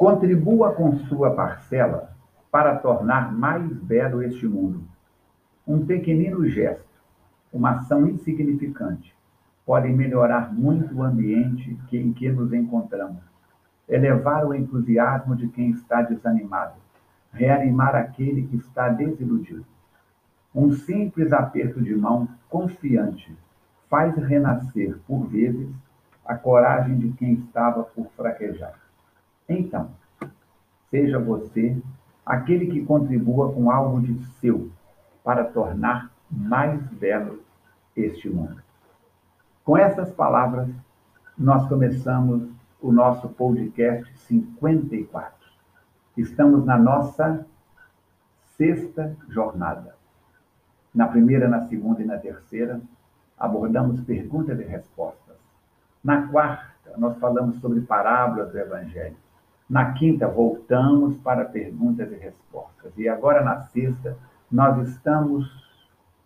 Contribua com sua parcela para tornar mais belo este mundo. Um pequenino gesto, uma ação insignificante, pode melhorar muito o ambiente em que nos encontramos, elevar o entusiasmo de quem está desanimado, reanimar aquele que está desiludido. Um simples aperto de mão confiante faz renascer, por vezes, a coragem de quem estava por fraquejar. Então, seja você aquele que contribua com algo de seu para tornar mais belo este mundo. Com essas palavras, nós começamos o nosso podcast 54. Estamos na nossa sexta jornada. Na primeira, na segunda e na terceira, abordamos perguntas e respostas. Na quarta, nós falamos sobre parábolas do Evangelho. Na quinta, voltamos para perguntas e respostas. E agora, na sexta, nós estamos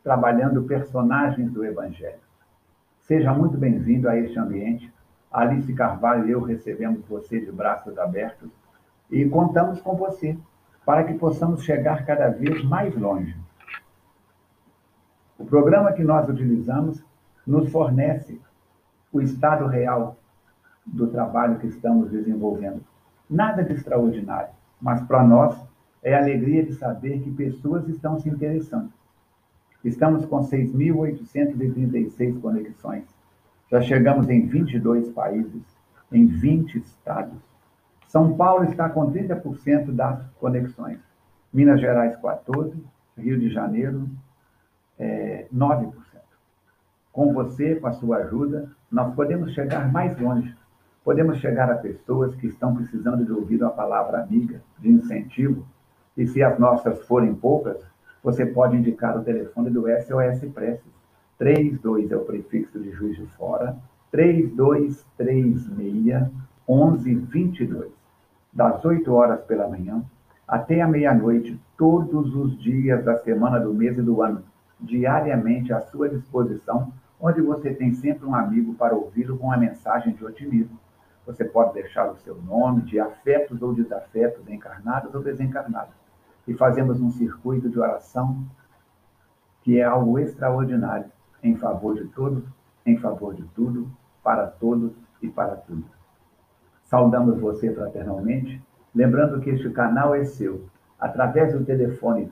trabalhando personagens do Evangelho. Seja muito bem-vindo a este ambiente. Alice Carvalho e eu recebemos você de braços abertos e contamos com você para que possamos chegar cada vez mais longe. O programa que nós utilizamos nos fornece o estado real do trabalho que estamos desenvolvendo. Nada de extraordinário, mas para nós é alegria de saber que pessoas estão se interessando. Estamos com 6.836 conexões. Já chegamos em 22 países, em 20 estados. São Paulo está com 30% das conexões. Minas Gerais, 14%. Rio de Janeiro, é, 9%. Com você, com a sua ajuda, nós podemos chegar mais longe. Podemos chegar a pessoas que estão precisando de ouvir uma palavra amiga, de incentivo. E se as nossas forem poucas, você pode indicar o telefone do SOS Preces. 32 é o prefixo de Juiz de Fora, 3236 1122. Das 8 horas pela manhã até a meia-noite, todos os dias da semana, do mês e do ano, diariamente à sua disposição, onde você tem sempre um amigo para ouvi-lo com uma mensagem de otimismo. Você pode deixar o seu nome, de afetos ou desafetos, encarnados ou desencarnados. E fazemos um circuito de oração que é algo extraordinário em favor de todos, em favor de tudo, para todos e para tudo. Saudamos você fraternalmente, lembrando que este canal é seu, através do telefone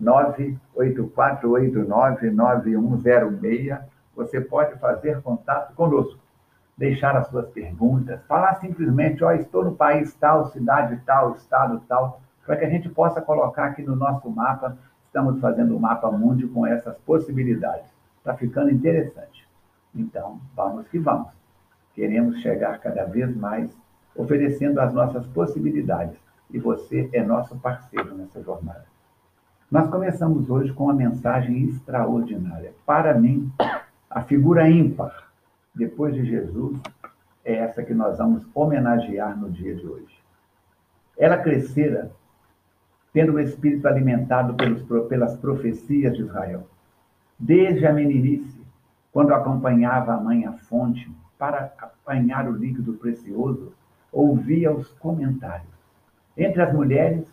32984899106, você pode fazer contato conosco, deixar as suas perguntas, falar simplesmente, ó, oh, estou no país tal, cidade tal, estado tal, para que a gente possa colocar aqui no nosso mapa. Estamos fazendo o mapa mundo com essas possibilidades. Está ficando interessante. Então, vamos que vamos. Queremos chegar cada vez mais oferecendo as nossas possibilidades. E você é nosso parceiro nessa jornada. Nós começamos hoje com uma mensagem extraordinária. Para mim, a figura ímpar, depois de Jesus, é essa que nós vamos homenagear no dia de hoje. Ela crescera tendo o espírito alimentado pelos, pelas profecias de Israel. Desde a meninice, quando acompanhava a mãe à fonte para apanhar o líquido precioso, ouvia os comentários. Entre as mulheres,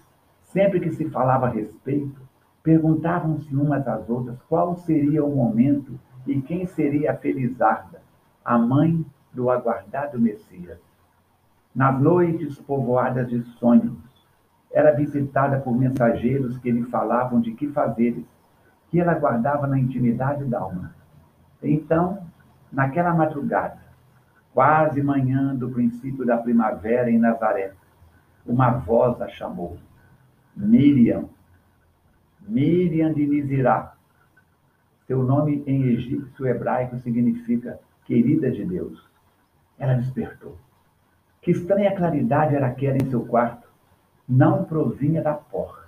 sempre que se falava a respeito, perguntavam-se umas às outras qual seria o momento e quem seria a Felizarda, a mãe do aguardado Messias. Nas noites povoadas de sonhos, era visitada por mensageiros que lhe falavam de que fazeres, que ela guardava na intimidade da alma. Então, naquela madrugada, quase manhã do princípio da primavera em Nazaré, uma voz a chamou. Miriam, Miriam de Nizirá. Seu nome em egípcio hebraico significa querida de Deus. Ela despertou. Que estranha claridade era aquela em seu quarto não provinha da porta.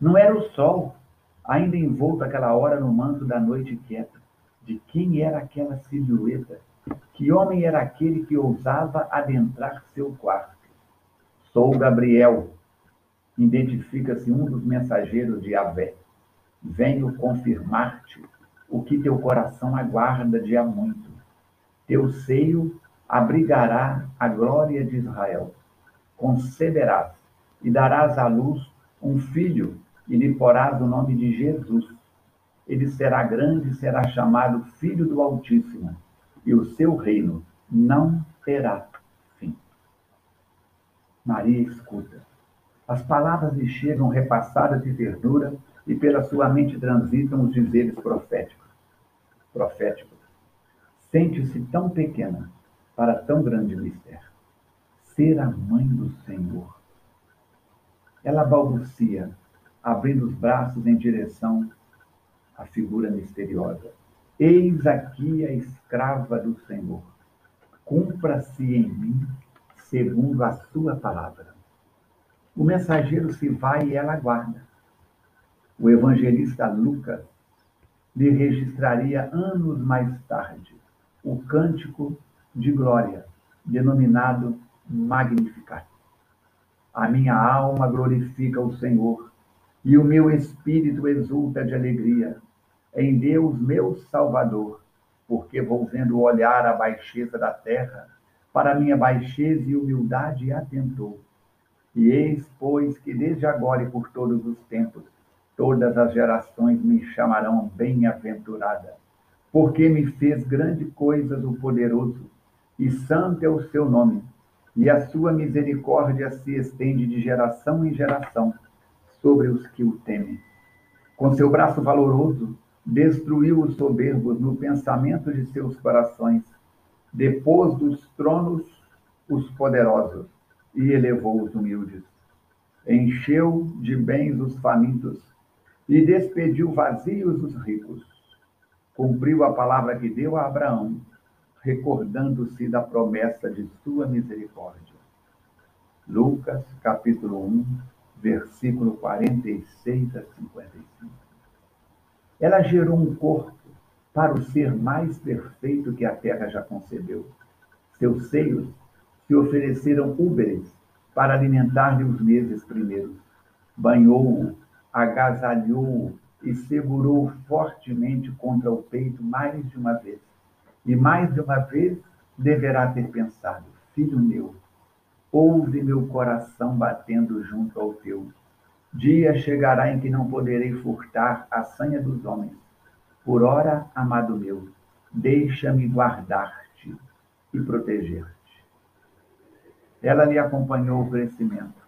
Não era o sol, ainda envolto aquela hora no manto da noite quieta. De quem era aquela silhueta? Que homem era aquele que ousava adentrar seu quarto? Sou Gabriel. Identifica-se um dos mensageiros de Avé. Venho confirmar-te o que teu coração aguarda de há muito. Teu seio abrigará a glória de Israel conceberás e darás à luz um filho e lhe porás o nome de Jesus. Ele será grande e será chamado Filho do Altíssimo, e o seu reino não terá fim. Maria escuta. As palavras lhe chegam repassadas de ternura e pela sua mente transitam os dizeres proféticos. Proféticos. Sente-se tão pequena para tão grande mistério. Ser a mãe do Senhor. Ela balbucia, abrindo os braços em direção à figura misteriosa. Eis aqui a escrava do Senhor. Cumpra-se em mim segundo a sua palavra. O mensageiro se vai e ela aguarda. O evangelista Lucas lhe registraria anos mais tarde o cântico de glória, denominado Magnificat. A minha alma glorifica o Senhor, e o meu espírito exulta de alegria. Em Deus, meu Salvador, porque vou vendo olhar a baixeza da terra, para minha baixeza e humildade atentou. E eis, pois, que desde agora e por todos os tempos, todas as gerações me chamarão bem-aventurada, porque me fez grande coisas o poderoso, e santo é o seu nome, e a sua misericórdia se estende de geração em geração sobre os que o temem. Com seu braço valoroso, destruiu os soberbos no pensamento de seus corações, depôs dos tronos os poderosos e elevou os humildes. Encheu de bens os famintos e despediu vazios os ricos. Cumpriu a palavra que deu a Abraão, recordando-se da promessa de sua misericórdia. Lucas, capítulo 1, versículo 46 a 55. Ela gerou um corpo para o ser mais perfeito que a terra já concebeu. Seus seios que ofereceram úberes para alimentar-lhe os meses primeiros. Banhou-o, agasalhou-o e segurou fortemente contra o peito mais de uma vez. E mais de uma vez deverá ter pensado: Filho meu, ouve meu coração batendo junto ao teu. Dia chegará em que não poderei furtar a sanha dos homens. Por ora, amado meu, deixa-me guardar-te e proteger-te. Ela lhe acompanhou o crescimento.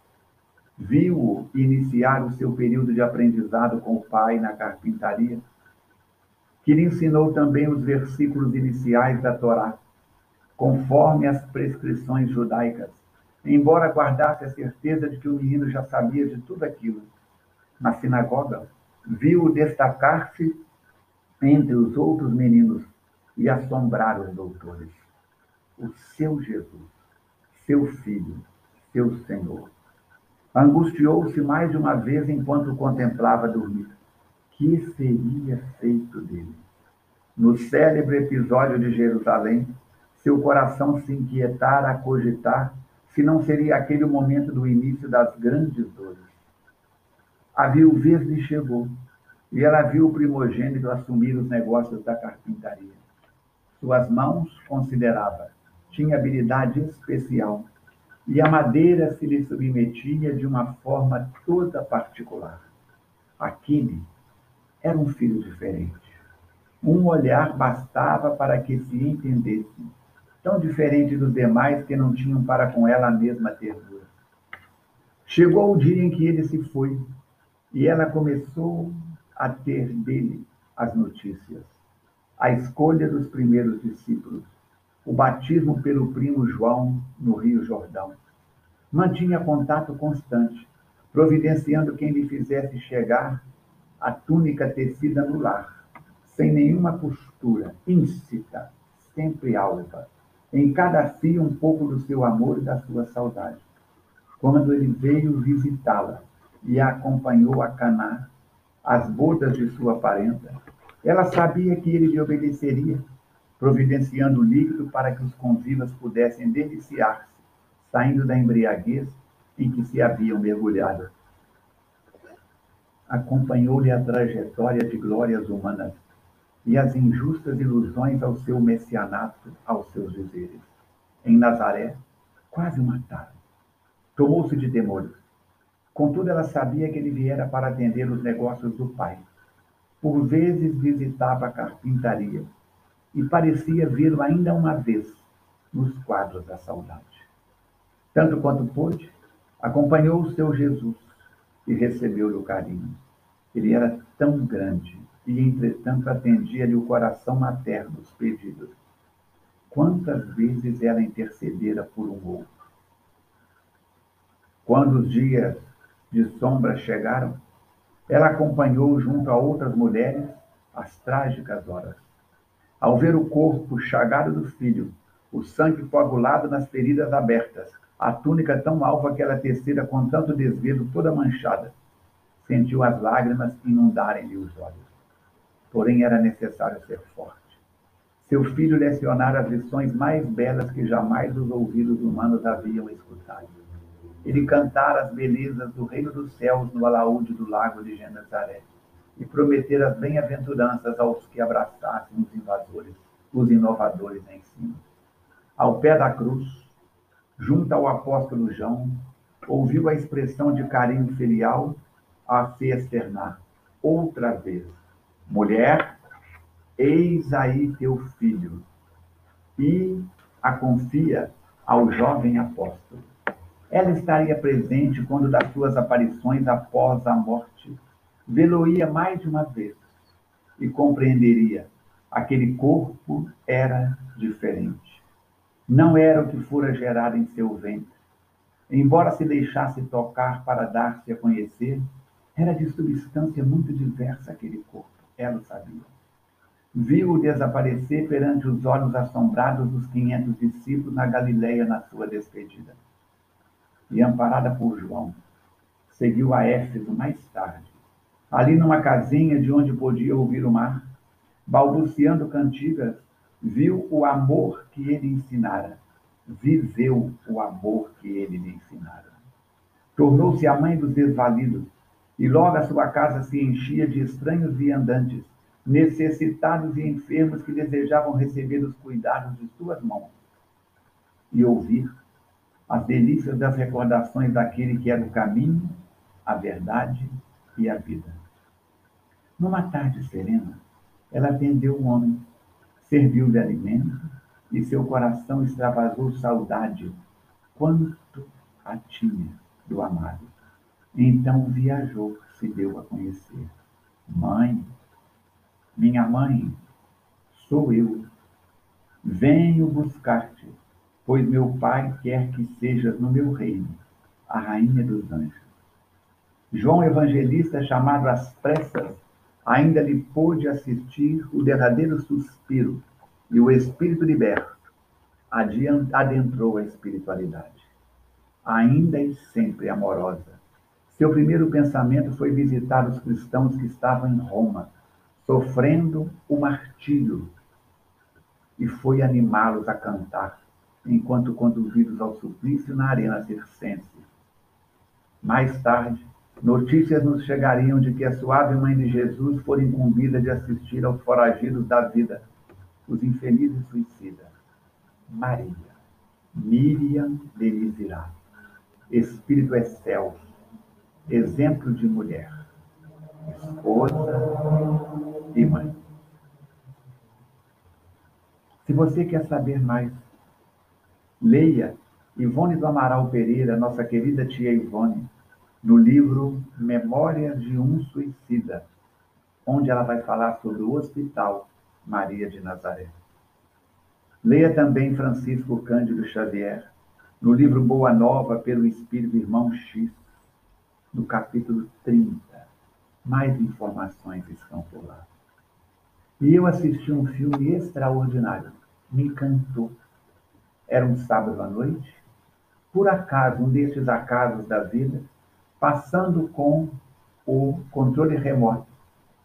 Viu-o iniciar o seu período de aprendizado com o pai na carpintaria, que lhe ensinou também os versículos iniciais da Torá, conforme as prescrições judaicas, embora guardasse a certeza de que o menino já sabia de tudo aquilo. Na sinagoga, viu-o destacar-se entre os outros meninos e assombrar os doutores. O seu Jesus seu filho, seu Senhor. Angustiou-se mais uma vez enquanto contemplava dormir. Que seria feito dele? No célebre episódio de Jerusalém, seu coração se inquietara a cogitar se não seria aquele o momento do início das grandes dores. A viuvez lhe chegou, e ela viu o primogênito assumir os negócios da carpintaria. Suas mãos, considerava, tinha habilidade especial e a madeira se lhe submetia de uma forma toda particular. Aquele era um filho diferente. Um olhar bastava para que se entendesse, tão diferente dos demais que não tinham para com ela a mesma ternura. Chegou o dia em que ele se foi e ela começou a ter dele as notícias. A escolha dos primeiros discípulos, o batismo pelo primo João no Rio Jordão. Mantinha contato constante, providenciando quem lhe fizesse chegar a túnica tecida no lar, sem nenhuma costura, íncita, sempre alva. Em cada fio um pouco do seu amor e da sua saudade. Quando ele veio visitá-la e a acompanhou a Caná, as bodas de sua parenta, ela sabia que ele lhe obedeceria providenciando líquido para que os convivas pudessem deliciar-se, saindo da embriaguez em que se haviam mergulhado. Acompanhou-lhe a trajetória de glórias humanas e as injustas ilusões ao seu messianato, aos seus dizeres. Em Nazaré, quase o mataram. Tomou-se de temores. Contudo, ela sabia que ele viera para atender os negócios do pai. Por vezes visitava a carpintaria e parecia vê-lo ainda uma vez nos quadros da saudade. Tanto quanto pôde, acompanhou o seu Jesus e recebeu-lhe o carinho. Ele era tão grande e, entretanto, atendia-lhe o coração materno os pedidos. Quantas vezes ela intercedera por um outro? Quando os dias de sombra chegaram, ela acompanhou junto a outras mulheres as trágicas horas. Ao ver o corpo chagado do filho, o sangue coagulado nas feridas abertas, a túnica tão alva que ela tecera com tanto desvelo, toda manchada, sentiu as lágrimas inundarem-lhe os olhos. Porém, era necessário ser forte. Seu filho lecionara as lições mais belas que jamais os ouvidos humanos haviam escutado. Ele cantara as belezas do reino dos céus no alaúde do lago de Genezaré e prometer as bem-aventuranças aos que abraçassem os invasores, os inovadores em cima. Ao pé da cruz, junto ao apóstolo João, ouviu a expressão de carinho filial a se externar outra vez. Mulher, eis aí teu filho. E a confia ao jovem apóstolo. Ela estaria presente quando das suas aparições após a morte. Vê-lo-ia mais de uma vez e compreenderia. Aquele corpo era diferente. Não era o que fora gerado em seu ventre. Embora se deixasse tocar para dar-se a conhecer, era de substância muito diversa aquele corpo. Ela o sabia. Viu-o desaparecer perante os olhos assombrados dos quinhentos discípulos na Galileia na sua despedida e amparada por João, seguiu a Éfeso mais tarde. Ali numa casinha de onde podia ouvir o mar, balbuciando cantigas, viu o amor que ele ensinara, viveu o amor que ele lhe ensinara. Tornou-se a mãe dos desvalidos, e logo a sua casa se enchia de estranhos viandantes, necessitados e enfermos que desejavam receber os cuidados de suas mãos e ouvir as delícias das recordações daquele que era o caminho, a verdade e a vida. Numa tarde serena, ela atendeu um homem, serviu-lhe alimento e seu coração extravasou saudade, quanto a tinha do amado. Então viajou, se deu a conhecer. Mãe, minha mãe, sou eu. Venho buscar-te pois meu Pai quer que sejas no meu reino, a rainha dos anjos. João Evangelista, chamado às pressas, ainda lhe pôde assistir o derradeiro suspiro e o espírito liberto adentrou a espiritualidade. Ainda e sempre amorosa. Seu primeiro pensamento foi visitar os cristãos que estavam em Roma, sofrendo o martírio, e foi animá-los a cantar enquanto conduzidos ao suplício na arena circense. Mais tarde, notícias nos chegariam de que a suave mãe de Jesus fora incumbida de assistir aos foragidos da vida, os infelizes suicidas. Maria, Miriam de Misirá, Espírito excelso, exemplo de mulher, esposa e mãe. Se você quer saber mais Leia Ivone do Amaral Pereira, nossa querida tia Ivone, no livro Memórias de um Suicida, onde ela vai falar sobre o Hospital Maria de Nazaré. Leia também Francisco Cândido Xavier, no livro Boa Nova pelo Espírito Irmão X, no capítulo 30. Mais informações estão por lá. E eu assisti um filme extraordinário, me encantou era um sábado à noite. Por acaso, um destes acasos da vida, passando com o controle remoto,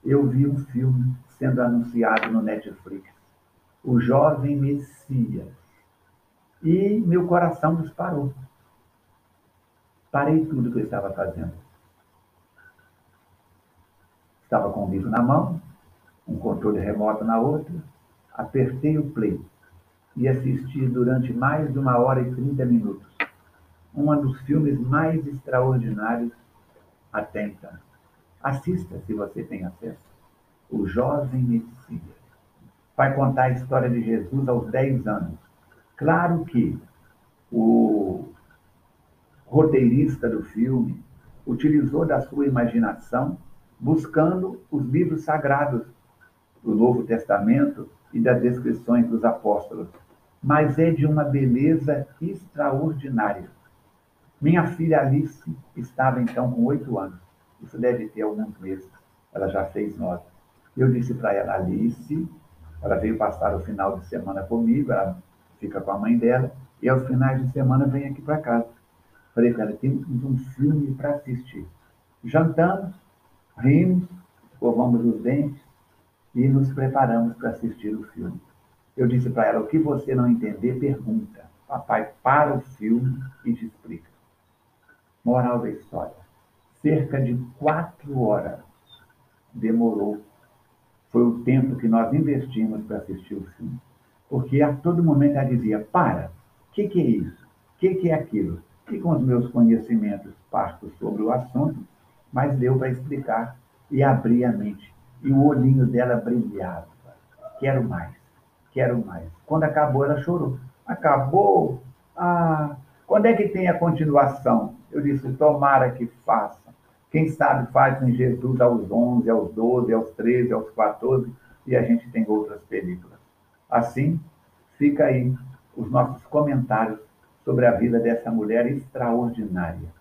eu vi um filme sendo anunciado no Netflix. O Jovem Messias. E meu coração disparou. Parei tudo que eu estava fazendo. Estava com o livro na mão, um controle remoto na outra, apertei o play e assisti durante mais de uma hora e trinta minutos um dos filmes mais extraordinários até então. Assista se você tem acesso. O Jovem Messias. Vai contar a história de Jesus aos 10 anos. Claro que o roteirista do filme utilizou da sua imaginação buscando os livros sagrados do Novo Testamento e das descrições dos apóstolos, mas é de uma beleza extraordinária. Minha filha Alice estava então com oito anos, isso deve ter alguns meses, ela já fez nove. Eu disse para ela, Alice, ela veio passar o final de semana comigo, ela fica com a mãe dela, e aos finais de semana vem aqui para casa. Falei para ela, temos um filme para assistir. Jantamos, rimos, escovamos os dentes e nos preparamos para assistir o filme. Eu disse para ela, o que você não entender, pergunta. Papai para o filme e te explica. Moral da história. Cerca de quatro horas demorou. Foi o tempo que nós investimos para assistir o filme. Porque a todo momento ela dizia, para, o que, que é isso? O que, que é aquilo? E com os meus conhecimentos partos sobre o assunto, mas deu para explicar e abrir a mente. E o olhinho dela brilhava. Quero mais, quero mais. Quando acabou, ela chorou. Acabou? Ah, quando é que tem a continuação? Eu disse, tomara que faça. Quem sabe faz em Jesus aos 11, aos 12, aos 13, aos 14 e a gente tem outras películas. Assim, fica aí os nossos comentários sobre a vida dessa mulher extraordinária.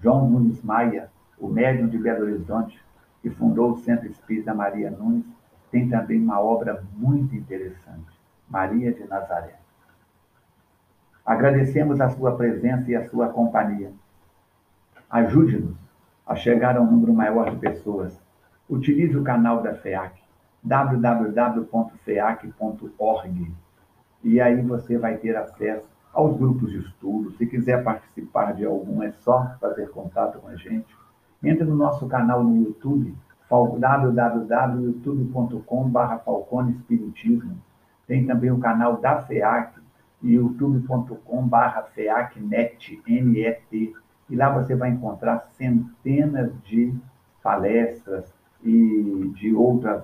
João Nunes Maia, o médium de Belo Horizonte, que fundou o Centro Espírita Maria Nunes, tem também uma obra muito interessante, Maria de Nazaré. Agradecemos a sua presença e a sua companhia. Ajude-nos a chegar a um número maior de pessoas. Utilize o canal da FEAC, www.feac.org, e aí você vai ter acesso aos grupos de estudo. Se quiser participar de algum, é só fazer contato com a gente. Entre no nosso canal no YouTube, www.youtube.com.br Falcone Espiritismo. Tem também o canal da FEAC, youtube.com.br FEACNet, N-E-T. E lá você vai encontrar centenas de palestras e de outras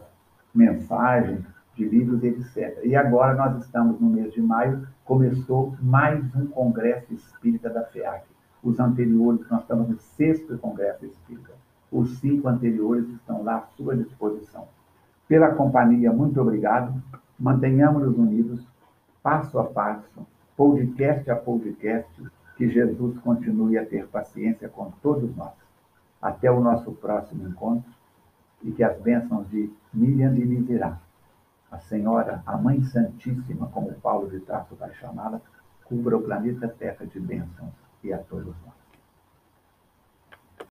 mensagens, de livros, etc. E agora nós estamos no mês de maio, começou mais um Congresso Espírita da FEAC. Os anteriores, nós estamos no sexto Congresso Espírita. Os cinco anteriores estão lá à sua disposição. Pela companhia, muito obrigado. Mantenhamos-nos unidos, passo a passo, podcast a podcast, que Jesus continue a ter paciência com todos nós. Até o nosso próximo encontro e que as bênçãos de Miriam de a Senhora, a Mãe Santíssima, como Paulo de Tarso vai chamá-la, cubra o planeta Terra de bênçãos e a todos nós.